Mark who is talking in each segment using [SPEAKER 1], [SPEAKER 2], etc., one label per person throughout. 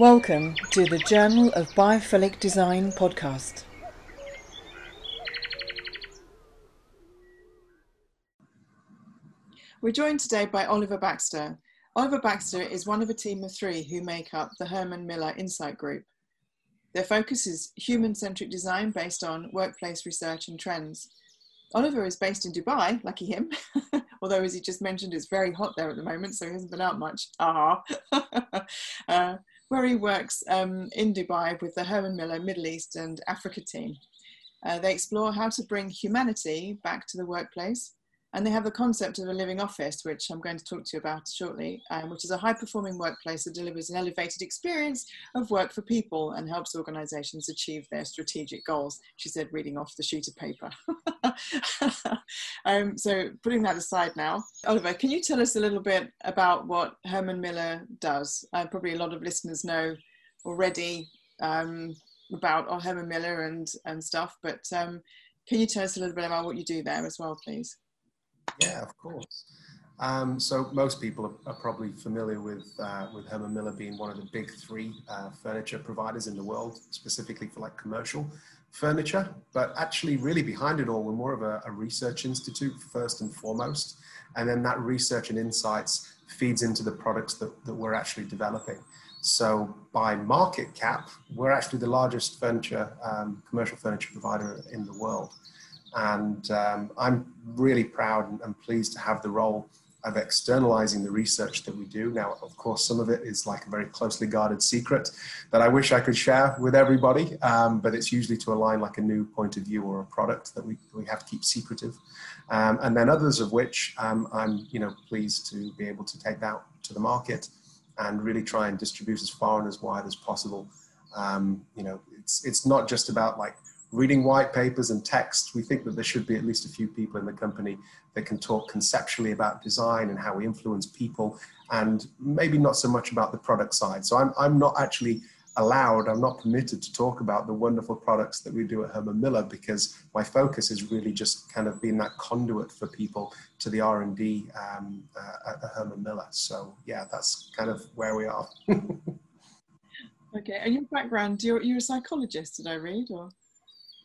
[SPEAKER 1] Welcome to the Journal of Biophilic Design podcast. We're joined today by Oliver Baxter. Oliver Baxter is one of a team of three who make up the Herman Miller Insight Group. Their focus is human centric design based on workplace research and trends. Oliver is based in Dubai, lucky him, although as he just mentioned, it's very hot there at the moment, so he hasn't been out much. Ah, uh, where he works um, in Dubai with the Herman Miller Middle East and Africa team. Uh, they explore how to bring humanity back to the workplace and they have the concept of a living office, which I'm going to talk to you about shortly, um, which is a high performing workplace that delivers an elevated experience of work for people and helps organizations achieve their strategic goals, she said, reading off the sheet of paper. um, so, putting that aside now, Oliver, can you tell us a little bit about what Herman Miller does? Uh, probably a lot of listeners know already um, about Herman Miller and, and stuff, but um, can you tell us a little bit about what you do there as well, please?
[SPEAKER 2] Yeah, of course. Um, so most people are, are probably familiar with uh, with Herman Miller being one of the big three uh, furniture providers in the world, specifically for like commercial furniture. But actually, really behind it all, we're more of a, a research institute first and foremost, and then that research and insights feeds into the products that, that we're actually developing. So by market cap, we're actually the largest furniture, um, commercial furniture provider in the world. And um, I'm really proud and, pleased to have the role of externalizing the research that we do. Now, of course, some of it is like a very closely guarded secret that I wish I could share with everybody, um, but it's usually to align like a new point of view or a product that we, we have to keep secretive. Um, and then others of which um, I'm you know, pleased to be able to take out to the market and really try and distribute as far and as wide as possible. Um, you know, it's, it's not just about like reading white papers and text, we think that there should be at least a few people in the company that can talk conceptually about design and how we influence people, and maybe not so much about the product side. So I'm, I'm not actually allowed, I'm not permitted to talk about the wonderful products that we do at Herman Miller because my focus is really just kind of being that conduit for people to the R&D um, uh, at Herman Miller. So yeah, that's kind of where we are.
[SPEAKER 1] okay, and your background, you're, you're a psychologist, did I read? or?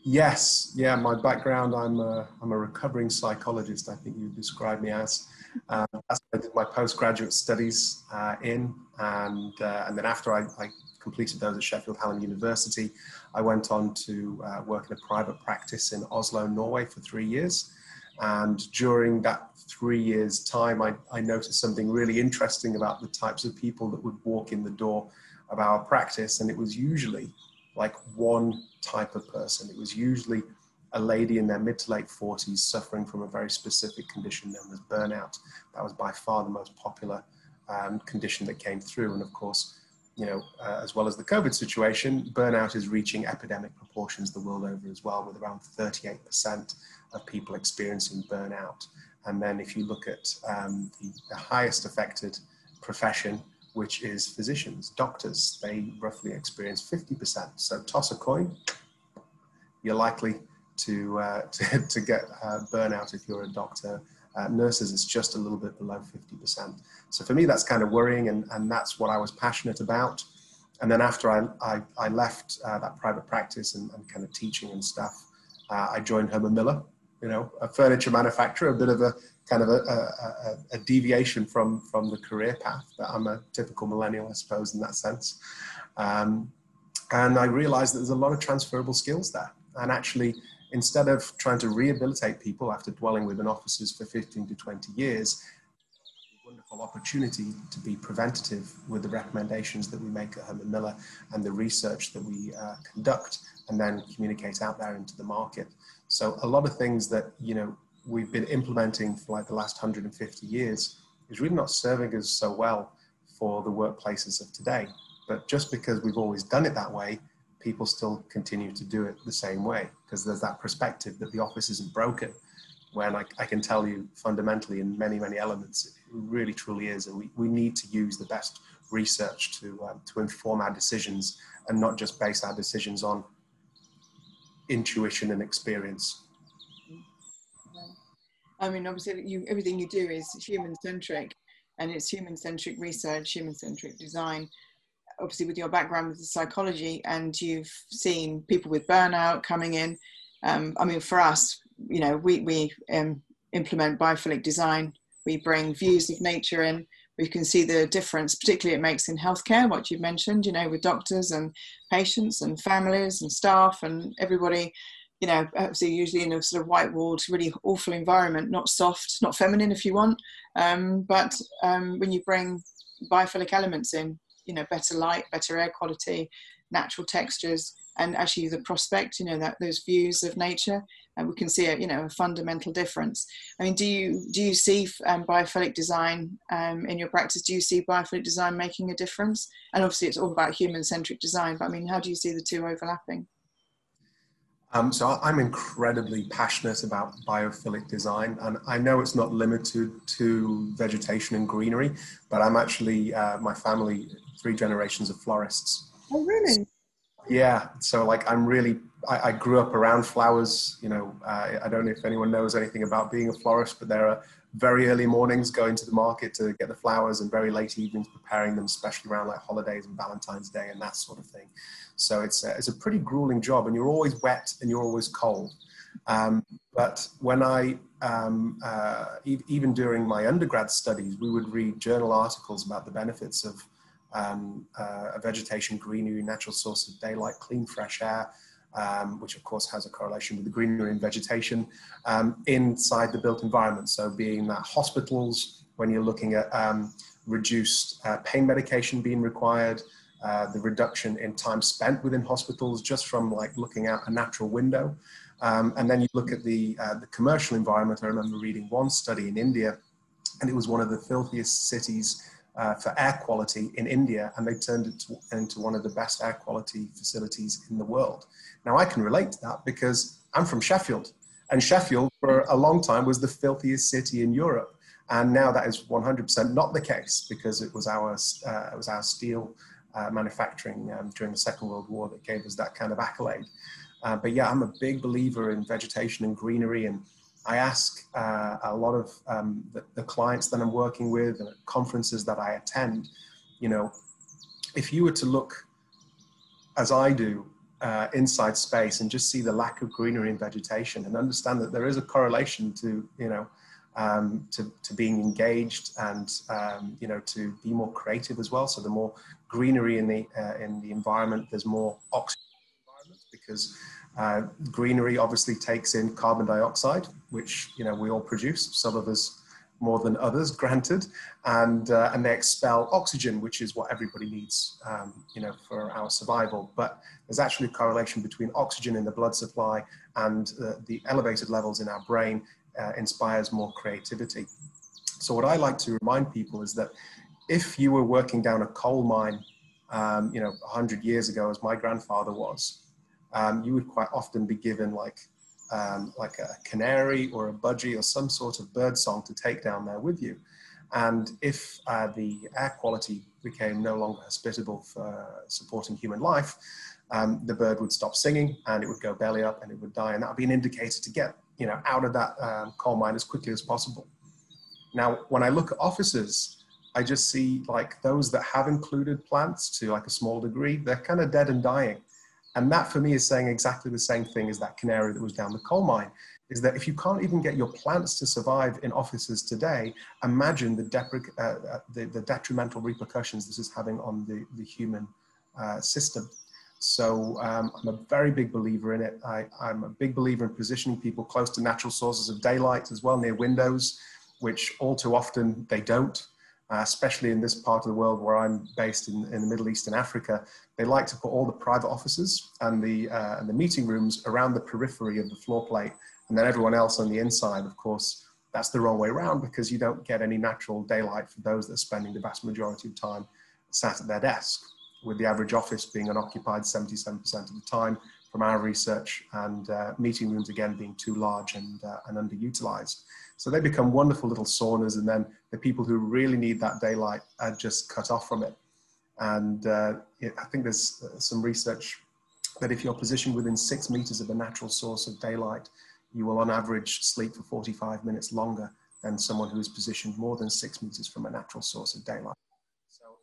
[SPEAKER 2] Yes, yeah. My background, I'm a, I'm a recovering psychologist. I think you described me as. Uh, that's I did my postgraduate studies uh, in, and uh, and then after I, I, completed those at Sheffield Hallam University, I went on to uh, work in a private practice in Oslo, Norway, for three years. And during that three years' time, I, I noticed something really interesting about the types of people that would walk in the door of our practice, and it was usually like one type of person. It was usually a lady in their mid to late 40s suffering from a very specific condition known as burnout. That was by far the most popular um, condition that came through. And of course, you know, uh, as well as the COVID situation, burnout is reaching epidemic proportions the world over as well, with around 38% of people experiencing burnout. And then if you look at um, the, the highest affected profession, which is physicians, doctors. They roughly experience 50%. So toss a coin, you're likely to, uh, to, to, get uh, burnout if you're a doctor. Uh, nurses, it's just a little bit below 50%. So for me, that's kind of worrying, and, and that's what I was passionate about. And then after I, I, I left uh, that private practice and, and, kind of teaching and stuff, uh, I joined Herman Miller, you know, a furniture manufacturer, a bit of a kind of a, a, a, deviation from from the career path. But I'm a typical millennial, I suppose, in that sense. Um, and I realized that there's a lot of transferable skills there. And actually, instead of trying to rehabilitate people after dwelling within offices for 15 to 20 years, a wonderful opportunity to be preventative with the recommendations that we make at Herman Miller and the research that we uh, conduct and then communicate out there into the market. So a lot of things that, you know, we've been implementing for like the last 150 years is really not serving us so well for the workplaces of today. But just because we've always done it that way, people still continue to do it the same way because there's that perspective that the office isn't broken. When I, I can tell you fundamentally in many, many elements, it really truly is. And we, we need to use the best research to, um, to inform our decisions and not just base our decisions on intuition and experience.
[SPEAKER 1] I mean, obviously, you, everything you do is human centric, and it's human centric research, human centric design. obviously with your background with the psychology and you've seen people with burnout coming in. Um, I mean, for us, you know, we, we um, implement biophilic design. We bring views of nature in. We can see the difference, particularly it makes in healthcare, what you've mentioned, you know, with doctors and patients and families and staff and everybody, you know, obviously usually in a sort of white walled, really awful environment, not soft, not feminine if you want. Um, but um, when you bring biophilic elements in, you know, better light, better air quality, natural textures, and actually the prospect, you know, that those views of nature, and we can see a, you know, a fundamental difference. I mean, do you do you see um, biophilic design um, in your practice? Do you see biophilic design making a difference? And obviously, it's all about human-centric design. But I mean, how do you see the two overlapping?
[SPEAKER 2] Um, so I'm incredibly passionate about biophilic design, and I know it's not limited to vegetation and greenery, but I'm actually uh, my family three generations of florists.
[SPEAKER 1] Oh, really?
[SPEAKER 2] Yeah. So like I'm really I, I grew up around flowers. You know, uh, I don't know if anyone knows anything about being a florist, but there are very early mornings going to the market to get the flowers and very late evenings preparing them, especially around like holidays and Valentine's Day and that sort of thing. So it's a, it's a pretty grueling job and you're always wet and you're always cold. Um, but when I, um, uh, e- even during my undergrad studies, we would read journal articles about the benefits of um, uh, a vegetation, greenery, natural source of daylight, clean, fresh air, um, which of course has a correlation with the greenery and vegetation um, inside the built environment. So being that hospitals, when you're looking at um, reduced uh, pain medication being required, uh, the reduction in time spent within hospitals just from like looking out a natural window. Um, and then you look at the, uh, the commercial environment. I remember reading one study in India, and it was one of the filthiest cities uh, for air quality in India, and they turned it to, into one of the best air quality facilities in the world. Now, I can relate to that because I'm from Sheffield, and Sheffield for a long time was the filthiest city in Europe. And now that is 100% not the case because it was our, uh, it was our steel uh, manufacturing um, during the Second World War that gave us that kind of accolade. Uh, but yeah, I'm a big believer in vegetation and greenery and I ask uh, a lot of um, the, the, clients that I'm working with and conferences that I attend, you know, if you were to look as I do uh, inside space and just see the lack of greenery and vegetation and understand that there is a correlation to, you know, um, to, to being engaged and, um, you know, to be more creative as well. So the more greenery in the, uh, in the environment, there's more oxygen because uh, greenery obviously takes in carbon dioxide, which you know we all produce. Some of us more than others, granted, and uh, and they expel oxygen, which is what everybody needs, um, you know, for our survival. But there's actually a correlation between oxygen in the blood supply and uh, the elevated levels in our brain uh, inspires more creativity. So what I like to remind people is that if you were working down a coal mine, um, you know, 100 years ago, as my grandfather was, um, you would quite often be given like um, like a canary or a budgie or some sort of bird song to take down there with you. And if uh, the air quality became no longer hospitable for supporting human life, um, the bird would stop singing and it would go belly up and it would die. And that would be an indicator to get you know out of that um, coal mine as quickly as possible. Now, when I look at offices, I just see like those that have included plants to like a small degree, they're kind of dead and dying. And that for me is saying exactly the same thing as that canary that was down the coal mine is that if you can't even get your plants to survive in offices today, imagine the, uh, uh, the, the, detrimental repercussions this is having on the, the human uh, system. So um, I'm a very big believer in it. I, am a big believer in positioning people close to natural sources of daylight as well, near windows, which all too often they don't uh, especially in this part of the world where I'm based in, in the Middle East and Africa, they like to put all the private offices and the, uh, and the meeting rooms around the periphery of the floor plate, and then everyone else on the inside, of course, that's the wrong way around because you don't get any natural daylight for those that are spending the vast majority of time sat at their desk, with the average office being unoccupied 77% of the time from our research, and uh, meeting rooms again being too large and, uh, and underutilized. So they become wonderful little saunas, and then the people who really need that daylight are just cut off from it. And uh, I think there's uh, some research that if you're positioned within six meters of a natural source of daylight, you will on average sleep for 45 minutes longer than someone who is positioned more than six meters from a natural source of daylight.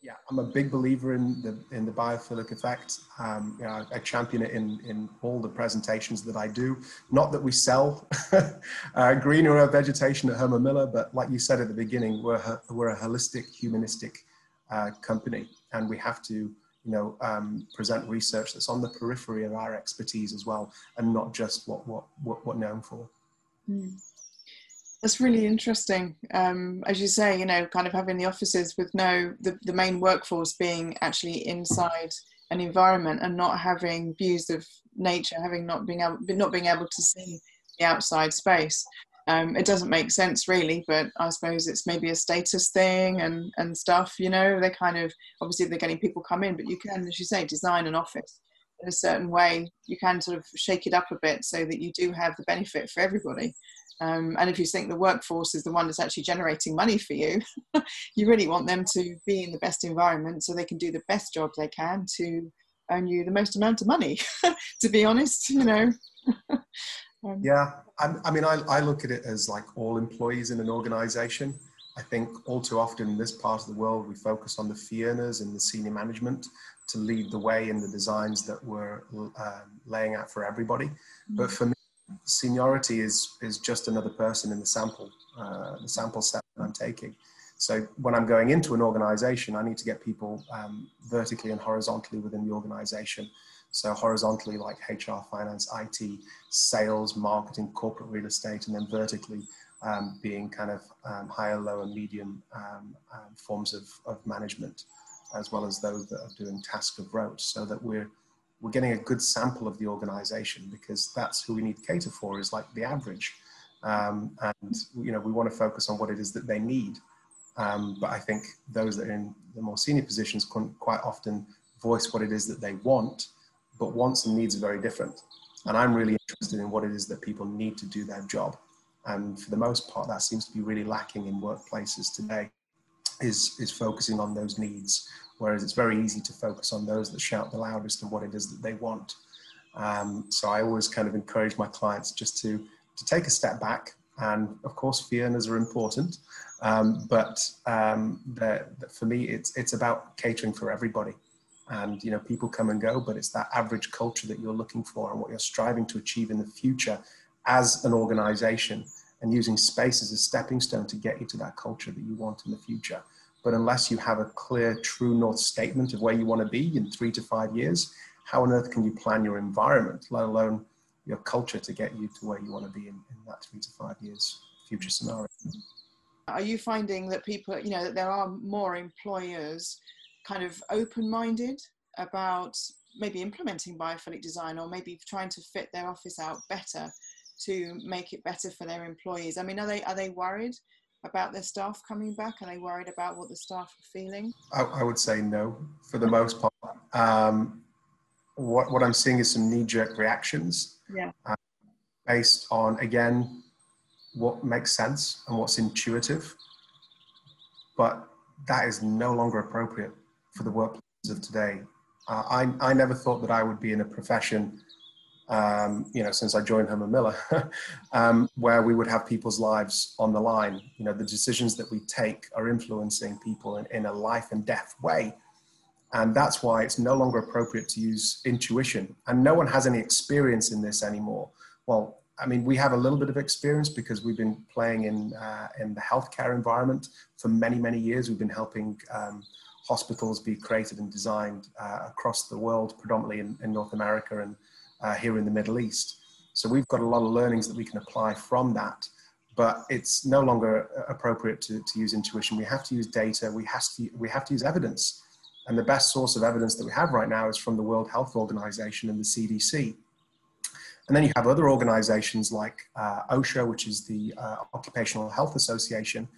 [SPEAKER 2] Yeah, I'm a big believer in the in the biophilic effect. Um, you know, I, I, champion it in in all the presentations that I do. Not that we sell uh, or vegetation at Herman Miller, but like you said at the beginning, we're we're a holistic, humanistic uh, company, and we have to you know um, present research that's on the periphery of our expertise as well, and not just what what what, what known for. Mm.
[SPEAKER 1] That's really interesting. Um, as you say, you know, kind of having the offices with no, the, the main workforce being actually inside an environment and not having views of nature, having not being able, not being able to see the outside space. Um, it doesn't make sense really, but I suppose it's maybe a status thing and, and stuff, you know, they kind of, obviously they're getting people come in, but you can, as you say, design an office in a certain way. You can sort of shake it up a bit so that you do have the benefit for everybody. Um, and if you think the workforce is the one that's actually generating money for you, you really want them to be in the best environment so they can do the best job they can to earn you the most amount of money, to be honest, you know.
[SPEAKER 2] um, yeah, I, I mean, I, I look at it as like all employees in an organization. I think all too often in this part of the world, we focus on the fee earners and the senior management to lead the way in the designs that we're uh, laying out for everybody. Mm-hmm. But for me, seniority is is just another person in the sample uh, the sample set that I'm taking. So when I'm going into an organization, I need to get people um, vertically and horizontally within the organization. So horizontally, like HR, finance, IT, sales, marketing, corporate real estate, and then vertically um, being kind of um, higher, lower, medium um, um, forms of, of management, as well as those that are doing task of rote, so that we're we're getting a good sample of the organization because that's who we need to cater for is like the average. Um, and, you know, we want to focus on what it is that they need. Um, but I think those that are in the more senior positions can quite often voice what it is that they want, but wants and needs are very different. And I'm really interested in what it is that people need to do their job. And for the most part, that seems to be really lacking in workplaces today, is, is focusing on those needs whereas it's very easy to focus on those that shout the loudest and what it is that they want. Um, so I always kind of encourage my clients just to, to take a step back. And of course, fee earners are important, um, but um, for me, it's, it's about catering for everybody. And you know, people come and go, but it's that average culture that you're looking for and what you're striving to achieve in the future as an organization and using space as a stepping stone to get you to that culture that you want in the future. But unless you have a clear, true north statement of where you want to be in three to five years, how on earth can you plan your environment, let alone your culture to get you to where you want to be in, in that three to five years future scenario?
[SPEAKER 1] Are you finding that people, you know, that there are more employers kind of open minded about maybe implementing biophilic design or maybe trying to fit their office out better to make it better for their employees? I mean, are they, are they worried about their staff coming back? Are they worried about what the staff are feeling?
[SPEAKER 2] I, I would say no, for the most part. Um, what, what I'm seeing is some knee jerk reactions.
[SPEAKER 1] Yeah.
[SPEAKER 2] Uh, based on, again, what makes sense and what's intuitive. But that is no longer appropriate for the workplaces of today. Uh, I, I never thought that I would be in a profession um, you know, since I joined Herman Miller, um, where we would have people's lives on the line. You know, the decisions that we take are influencing people in, in a life and death way. And that's why it's no longer appropriate to use intuition. And no one has any experience in this anymore. Well, I mean, we have a little bit of experience because we've been playing in, uh, in the healthcare environment for many, many years. We've been helping um, hospitals be created and designed uh, across the world, predominantly in, in North America and uh, here in the Middle East. So we've got a lot of learnings that we can apply from that, but it's no longer appropriate to, to use intuition. We have to use data, we have to, we have to use evidence. And the best source of evidence that we have right now is from the World Health Organization and the CDC. And then you have other organizations like uh, OSHA, which is the uh, Occupational Health Association,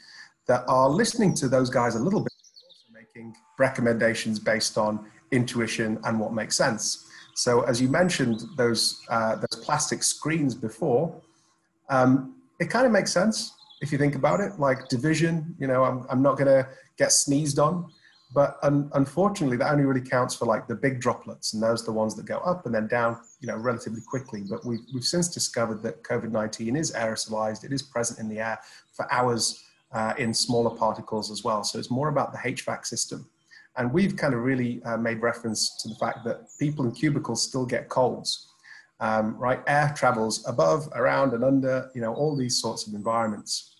[SPEAKER 2] that are listening to those guys a little bit, also making recommendations based on intuition and what makes sense. So as you mentioned, those, uh, those plastic screens before, um, it kind of makes sense if you think about it, like division, you know, I'm, I'm not gonna get sneezed on, but un unfortunately that only really counts for like the big droplets and those are the ones that go up and then down, you know, relatively quickly. But we've, we've since discovered that COVID-19 is aerosolized, it is present in the air for hours uh, in smaller particles as well. So it's more about the HVAC system And we've kind of really uh, made reference to the fact that people in cubicles still get colds, um, right? Air travels above, around, and under, you know, all these sorts of environments.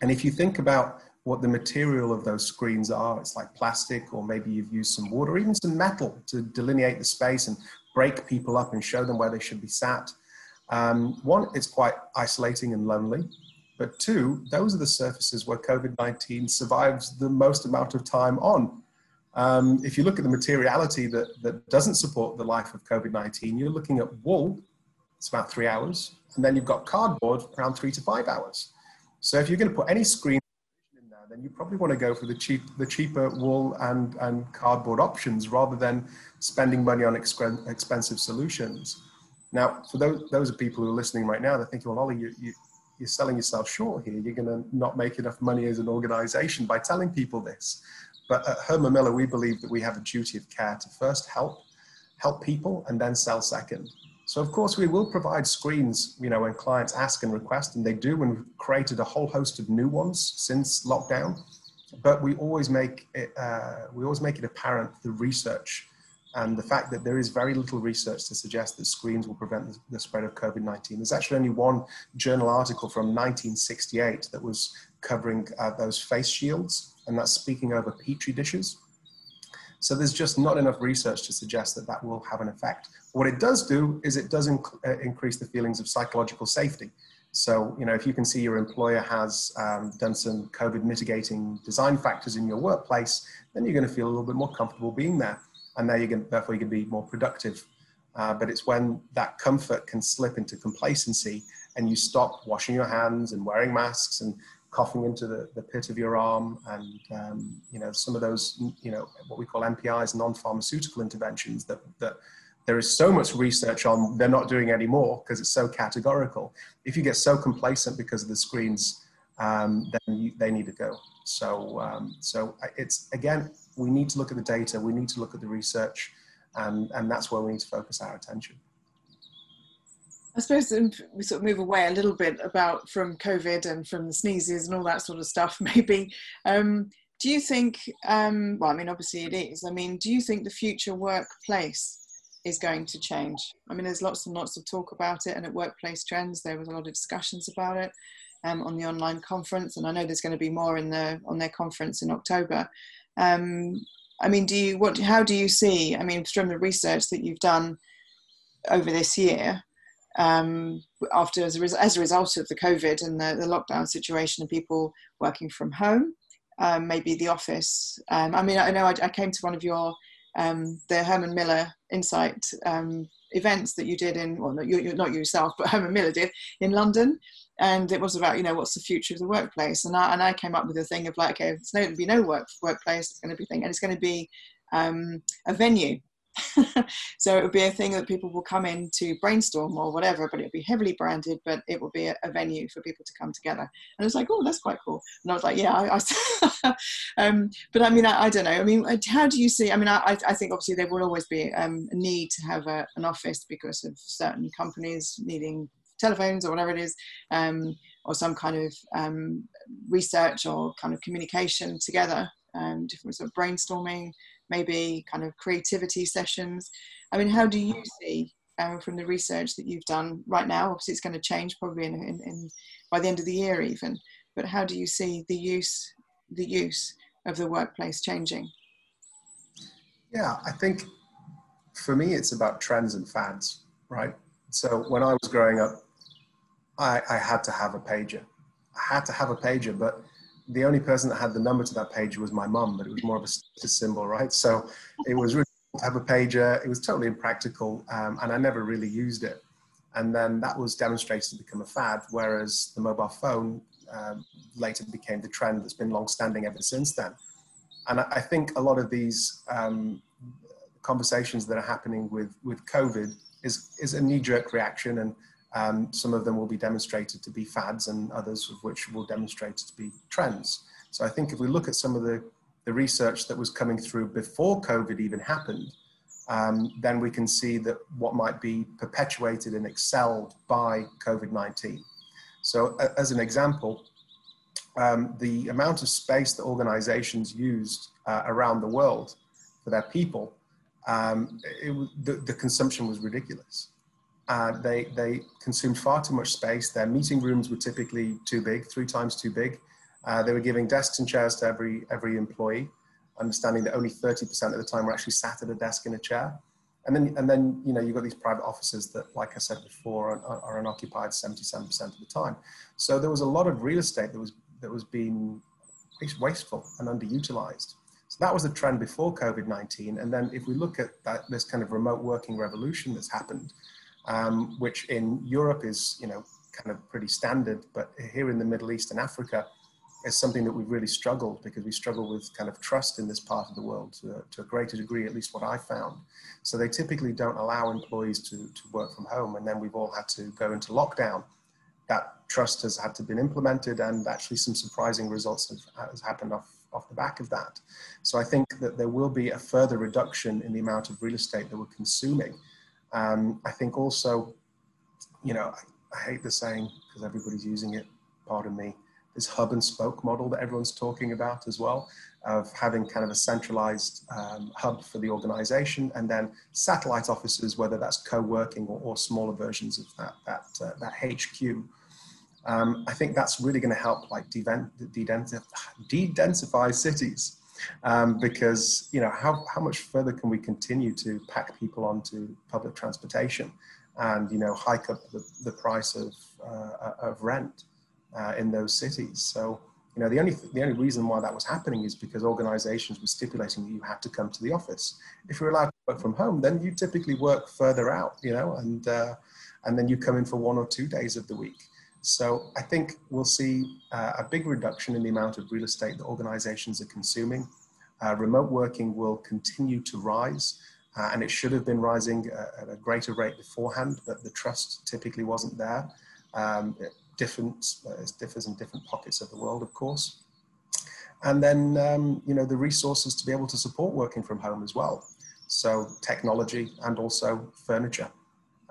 [SPEAKER 2] And if you think about what the material of those screens are, it's like plastic, or maybe you've used some wood or even some metal to delineate the space and break people up and show them where they should be sat. Um, one, it's quite isolating and lonely. But two, those are the surfaces where COVID 19 survives the most amount of time on. Um, if you look at the materiality that, that doesn't support the life of COVID 19, you're looking at wool, it's about three hours, and then you've got cardboard around three to five hours. So if you're going to put any screen in there, then you probably want to go for the cheap, the cheaper wool and, and cardboard options rather than spending money on expensive solutions. Now, for those, those are people who are listening right now, they're thinking, well, Ollie, you, you, you're selling yourself short here. You're going to not make enough money as an organization by telling people this. But at Herman Miller, we believe that we have a duty of care to first help, help people, and then sell second. So of course we will provide screens, you know, when clients ask and request, and they do, and we've created a whole host of new ones since lockdown. But we always make it, uh, we always make it apparent the research and the fact that there is very little research to suggest that screens will prevent the spread of COVID-19. There's actually only one journal article from 1968 that was covering uh, those face shields, and that's speaking over petri dishes. So there's just not enough research to suggest that that will have an effect. What it does do is it does inc uh, increase the feelings of psychological safety. So, you know, if you can see your employer has um, done some COVID mitigating design factors in your workplace, then you're going to feel a little bit more comfortable being there and there you can therefore you can be more productive. Uh, but it's when that comfort can slip into complacency and you stop washing your hands and wearing masks and coughing into the, the pit of your arm and um, you know some of those you know what we call NPIs non-pharmaceutical interventions that that there is so much research on they're not doing anymore because it's so categorical if you get so complacent because of the screens um, then you, they need to go so um, so it's again we need to look at the data, we need to look at the research, and, and that's where we need to focus our attention.
[SPEAKER 1] I suppose we sort of move away a little bit about from COVID and from the sneezes and all that sort of stuff, maybe. Um, do you think, um, well, I mean, obviously it is. I mean, do you think the future workplace is going to change? I mean, there's lots and lots of talk about it, and at Workplace Trends, there was a lot of discussions about it um, on the online conference, and I know there's going to be more in the on their conference in October. Um, I mean, do you what? How do you see? I mean, from the research that you've done over this year, um, after as a, as a, result of the COVID and the, the, lockdown situation and people working from home, um, maybe the office. Um, I mean, I know I, I, came to one of your um, the Herman Miller Insight um, events that you did in well, not you, not yourself, but Herman Miller did in London, and it was about you know what's the future of the workplace and I, and I came up with a thing of like okay it's going to be no work workplace it's going to be thing and it's going to be um, a venue so it would be a thing that people will come in to brainstorm or whatever but it'll be heavily branded but it will be a, a, venue for people to come together. And it's like oh that's quite cool. And I was like yeah I, I um, but I mean I, I, don't know. I mean how do you see I mean I, I think obviously there will always be um, a need to have a, an office because of certain companies needing telephones or whatever it is, um, or some kind of um, research or kind of communication together, um, different sort of brainstorming, maybe kind of creativity sessions. I mean, how do you see um, from the research that you've done right now? Obviously, it's going to change probably in, in, in, by the end of the year even. But how do you see the use the use of the workplace changing?
[SPEAKER 2] Yeah, I think for me, it's about trends and fads, right? So when I was growing up, I, I had to have a pager. I had to have a pager, but the only person that had the number to that pager was my mum, but it was more of a status symbol, right? So it was really to have a pager. It was totally impractical, um, and I never really used it. And then that was demonstrated to become a fad, whereas the mobile phone um, later became the trend that's been long-standing ever since then. And I, I think a lot of these um, conversations that are happening with with COVID is is a knee-jerk reaction and um, some of them will be demonstrated to be fads and others of which will demonstrate to be trends. So I think if we look at some of the, the research that was coming through before COVID even happened, um, then we can see that what might be perpetuated and excelled by COVID-19. So as an example, um, the amount of space that organizations used uh, around the world for their people, um, it, the, the consumption was ridiculous. Uh, they, they consumed far too much space. Their meeting rooms were typically too big, three times too big. Uh, they were giving desks and chairs to every, every employee, understanding that only 30% of the time were actually sat at a desk in a chair. And then, and then you know, you've got these private offices that, like I said before, are, are unoccupied 77% of the time. So there was a lot of real estate that was, that was being wasteful and underutilized. So that was the trend before COVID-19. And then if we look at that, this kind of remote working revolution that's happened, um, which in Europe is, you know, kind of pretty standard, but here in the Middle East and Africa, is something that we've really struggled because we struggle with kind of trust in this part of the world to, to a greater degree, at least what I found. So they typically don't allow employees to, to work from home. And then we've all had to go into lockdown. That trust has had to been implemented and actually some surprising results have, has happened off, off the back of that. So I think that there will be a further reduction in the amount of real estate that we're consuming. Um, I think also, you know, I, I hate the saying because everybody's using it, pardon me, this hub and spoke model that everyone's talking about as well, of having kind of a centralized um, hub for the organization and then satellite offices, whether that's co-working or, or, smaller versions of that, that, uh, that HQ. Um, I think that's really going to help like de-densify cities um, because, you know, how, how much further can we continue to pack people onto public transportation and, you know, hike up the, the price of, uh, of rent? uh, in those cities. So, you know, the only, the only reason why that was happening is because organizations were stipulating that you had to come to the office. If you're allowed to work from home, then you typically work further out, you know, and, uh, and then you come in for one or two days of the week. So I think we'll see uh, a big reduction in the amount of real estate that organizations are consuming. Uh, remote working will continue to rise. Uh, and it should have been rising uh, at a greater rate beforehand, but the trust typically wasn't there. Um, different, uh, it differs in different pockets of the world, of course. And then, um, you know, the resources to be able to support working from home as well. So technology and also furniture.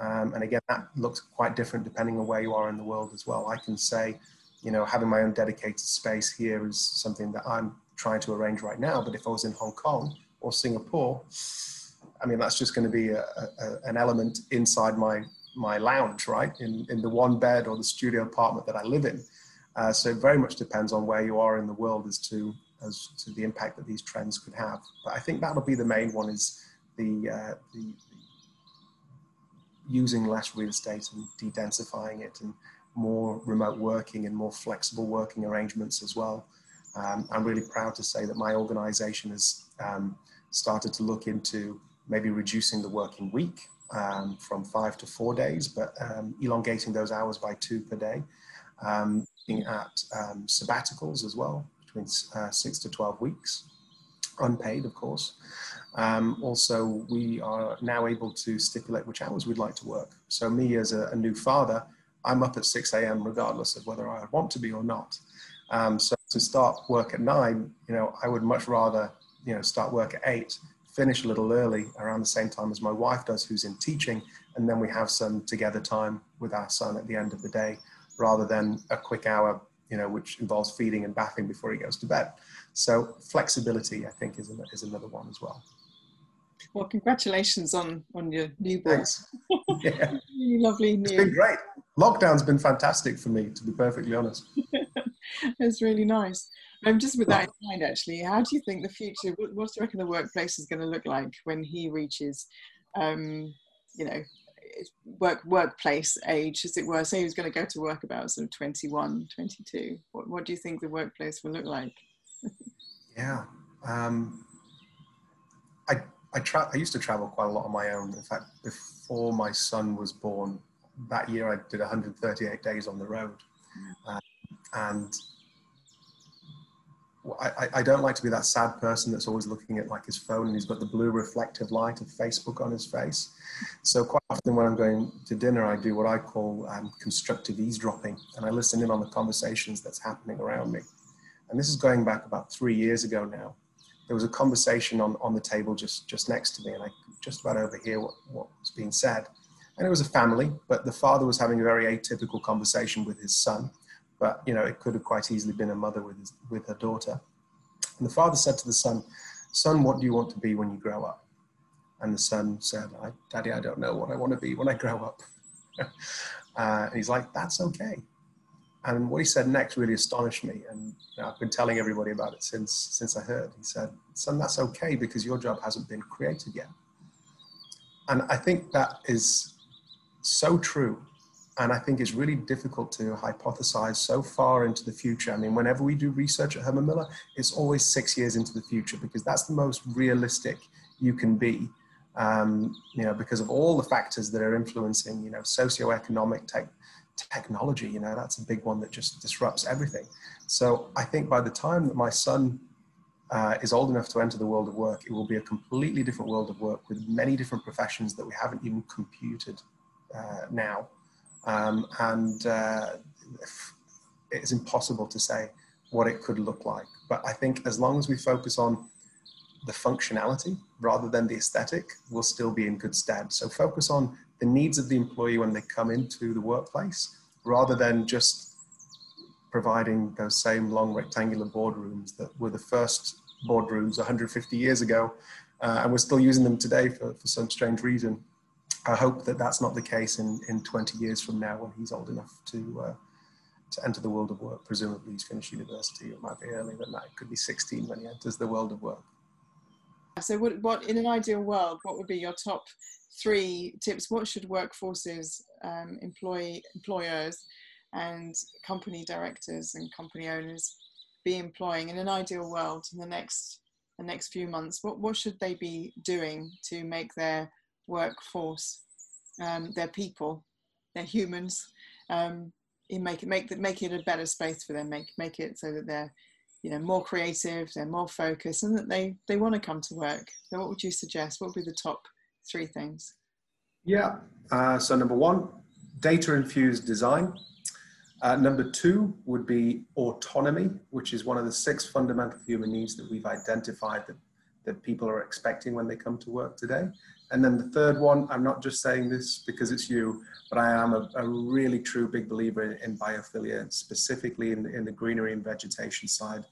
[SPEAKER 2] Um, and again, that looks quite different depending on where you are in the world as well. I can say, you know, having my own dedicated space here is something that I'm trying to arrange right now. But if I was in Hong Kong or Singapore, I mean, that's just going to be a, a, an element inside my my lounge, right, in, in the one bed or the studio apartment that I live in. Uh, so it very much depends on where you are in the world as to as to the impact that these trends could have. But I think that'll be the main one is the, uh, the, the using less real estate and de-densifying it and more remote working and more flexible working arrangements as well. Um, I'm really proud to say that my organization has um, started to look into maybe reducing the working week um, from five to four days, but um, elongating those hours by two per day. Um, looking at um, sabbaticals as well, between uh, six to 12 weeks, unpaid, of course. Um, also, we are now able to stipulate which hours we'd like to work. So me as a, a new father, I'm up at 6 a.m. regardless of whether I want to be or not. Um, so to start work at nine, you know, I would much rather, you know, start work at eight finish a little early around the same time as my wife does, who's in teaching, and then we have some together time with our son at the end of the day, rather than a quick hour, you know, which involves feeding and bathing before he goes to bed. So flexibility, I think, is, is another one as well.
[SPEAKER 1] Well, congratulations on on your newborn.
[SPEAKER 2] Yeah,
[SPEAKER 1] really lovely
[SPEAKER 2] news. It's been great. Lockdown's been fantastic for me, to be perfectly honest.
[SPEAKER 1] it's really nice. I'm just with that in mind, actually. How do you think the future? What, what do you reckon the workplace is going to look like when he reaches, um, you know, work workplace age, as it were? Say he was going to go to work about sort of 21, 22. What, what do you think the workplace will look like?
[SPEAKER 2] yeah, um, I I, tra- I used to travel quite a lot on my own. In fact, before my son was born, that year I did 138 days on the road, uh, and I, I don't like to be that sad person that's always looking at like his phone and he's got the blue reflective light of Facebook on his face. So quite often when I'm going to dinner, I do what I call um, constructive eavesdropping and I listen in on the conversations that's happening around me. And this is going back about three years ago now. There was a conversation on, on the table just, just next to me and I could just about overhear what, what was being said. And it was a family, but the father was having a very atypical conversation with his son but you know, it could have quite easily been a mother with, his, with her daughter. And the father said to the son, son, what do you want to be when you grow up? And the son said, I, Daddy, I don't know what I want to be when I grow up. uh, and he's like, That's okay. And what he said next really astonished me. And you know, I've been telling everybody about it since, since I heard. He said, Son, that's okay because your job hasn't been created yet. And I think that is so true. And I think it's really difficult to hypothesize so far into the future. I mean, whenever we do research at Herman Miller, it's always six years into the future because that's the most realistic you can be um, you know, because of all the factors that are influencing, you know, socioeconomic tech, technology, you know, that's a big one that just disrupts everything. So I think by the time that my son uh, is old enough to enter the world of work, it will be a completely different world of work with many different professions that we haven't even computed uh, now. Um, and uh, it's impossible to say what it could look like. But I think as long as we focus on the functionality rather than the aesthetic we'll still be in good stead. So focus on the needs of the employee when they come into the workplace rather than just providing those same long rectangular boardrooms that were the first boardrooms 150 years ago uh, and we're still using them today for, for some strange reason. I hope that that's not the case in, in 20 years from now when he's old enough to, uh, to enter the world of work. Presumably he's finished university, it might be earlier than that, it could be 16 when he enters the world of work.
[SPEAKER 1] So, what, what in an ideal world, what would be your top three tips? What should workforces, um, employee employers, and company directors and company owners be employing in an ideal world in the next the next few months? What what should they be doing to make their workforce, um, their people, their humans, um, in make it make make it a better space for them, make make it so that they're you know more creative they're more focused and that they they want to come to work so what would you suggest what would be the top three things
[SPEAKER 2] yeah uh, so number one data infused design uh, number two would be autonomy which is one of the six fundamental human needs that we've identified that, that people are expecting when they come to work today and then the third one i'm not just saying this because it's you but i am a, a really true big believer in, in biophilia specifically in, in the greenery and vegetation side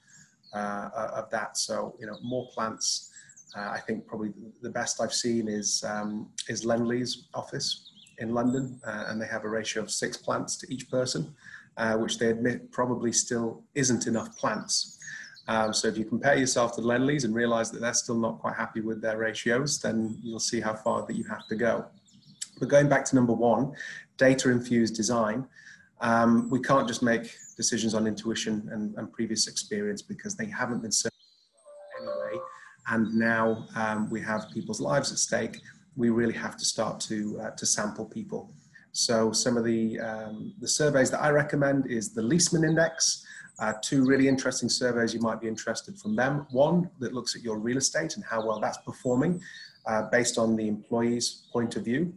[SPEAKER 2] uh, of that. So, you know, more plants. Uh, I think probably the best I've seen is um, is Lendlease office in London, uh, and they have a ratio of six plants to each person, uh, which they admit probably still isn't enough plants. Um, so if you compare yourself to Lendlease and realize that they're still not quite happy with their ratios, then you'll see how far that you have to go. But going back to number one, data infused design, um, we can't just make decisions on intuition and, and previous experience because they haven't been anyway. And now um, we have people's lives at stake. We really have to start to, uh, to sample people. So some of the, um, the surveys that I recommend is the Leesman Index. Uh, two really interesting surveys you might be interested from them. One that looks at your real estate and how well that's performing uh, based on the employee's point of view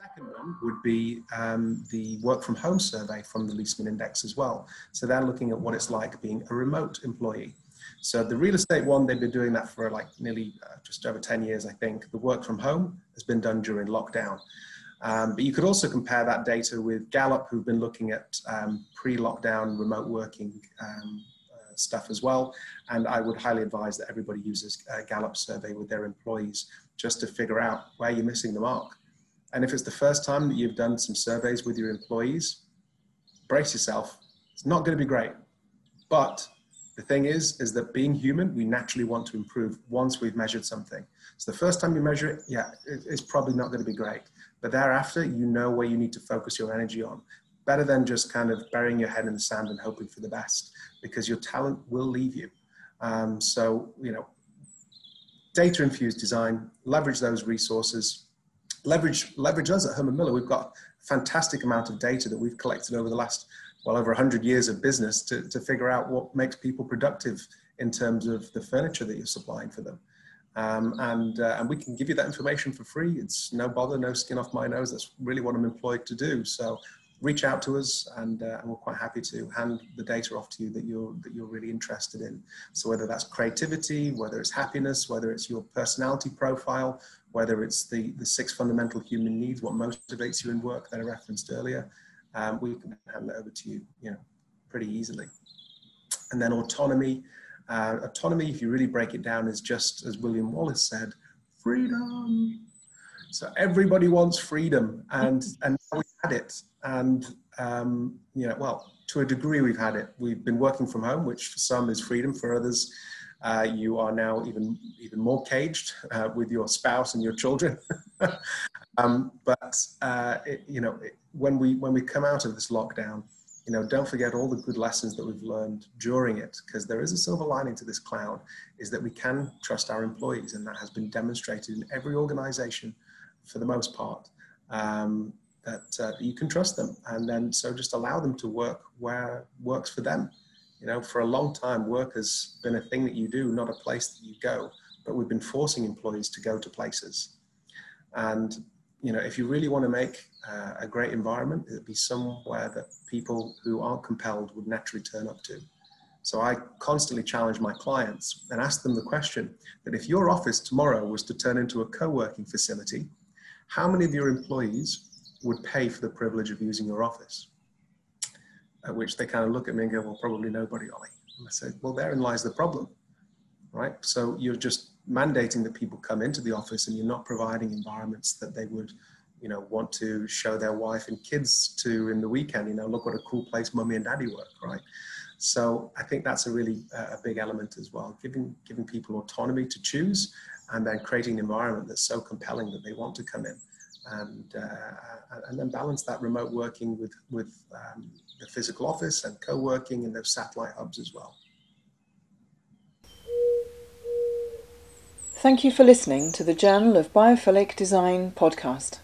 [SPEAKER 2] second one would be um, the work from home survey from the Leesman Index as well. So they're looking at what it's like being a remote employee. So the real estate one, they've been doing that for like nearly uh, just over 10 years, I think. The work from home has been done during lockdown. Um, but you could also compare that data with Gallup, who've been looking at um, pre-lockdown remote working um, uh, stuff as well. And I would highly advise that everybody uses a Gallup survey with their employees just to figure out where you're missing the mark. And if it's the first time that you've done some surveys with your employees, brace yourself. It's not going to be great. But the thing is, is that being human, we naturally want to improve once we've measured something. So the first time you measure it, yeah, it's probably not going to be great. But thereafter, you know where you need to focus your energy on. Better than just kind of burying your head in the sand and hoping for the best, because your talent will leave you. Um, so, you know, data infused design, leverage those resources, leverage leverage us at Herman Miller. We've got a fantastic amount of data that we've collected over the last well over 100 years of business to, to figure out what makes people productive in terms of the furniture that you're supplying for them. Um, and, uh, and we can give you that information for free. It's no bother, no skin off my nose. That's really what I'm employed to do. So reach out to us and, uh, and we're quite happy to hand the data off to you that you're, that you're really interested in. So whether that's creativity, whether it's happiness, whether it's your personality profile, whether it's the, the six fundamental human needs, what motivates you in work that I referenced earlier, um, we can hand that over to you, you know, pretty easily. And then autonomy, Uh, autonomy, if you really break it down, is just as William Wallace said, freedom. So everybody wants freedom, and and we had it, and um, you know, well, to a degree, we've had it. We've been working from home, which for some is freedom, for others, uh, you are now even even more caged uh, with your spouse and your children. um, but uh, it, you know, it, when we when we come out of this lockdown, you know, don't forget all the good lessons that we've learned during it, because there is a silver lining to this cloud, is that we can trust our employees, and that has been demonstrated in every organization for the most part. Um, that, uh, you can trust them, and then so just allow them to work where works for them. You know, for a long time, work has been a thing that you do, not a place that you go. But we've been forcing employees to go to places, and you know, if you really want to make uh, a great environment, it'd be somewhere that people who aren't compelled would naturally turn up to. So I constantly challenge my clients and ask them the question that if your office tomorrow was to turn into a co-working facility, how many of your employees would pay for the privilege of using your office? At which they kind of look at me and go, well, probably nobody, Ollie. And I say, well, therein lies the problem, right? So you're just mandating that people come into the office and you're not providing environments that they would you know want to show their wife and kids to in the weekend. You know look what a cool place mummy and daddy work right? So i think that's a really uh, a big element as well giving giving people autonomy to choose and then creating an environment that's so compelling that they want to come in and uh, and then balance that remote working with with um, the physical office and co-working and those satellite hubs as well
[SPEAKER 1] Thank you for listening to the Journal of Biophilic Design podcast.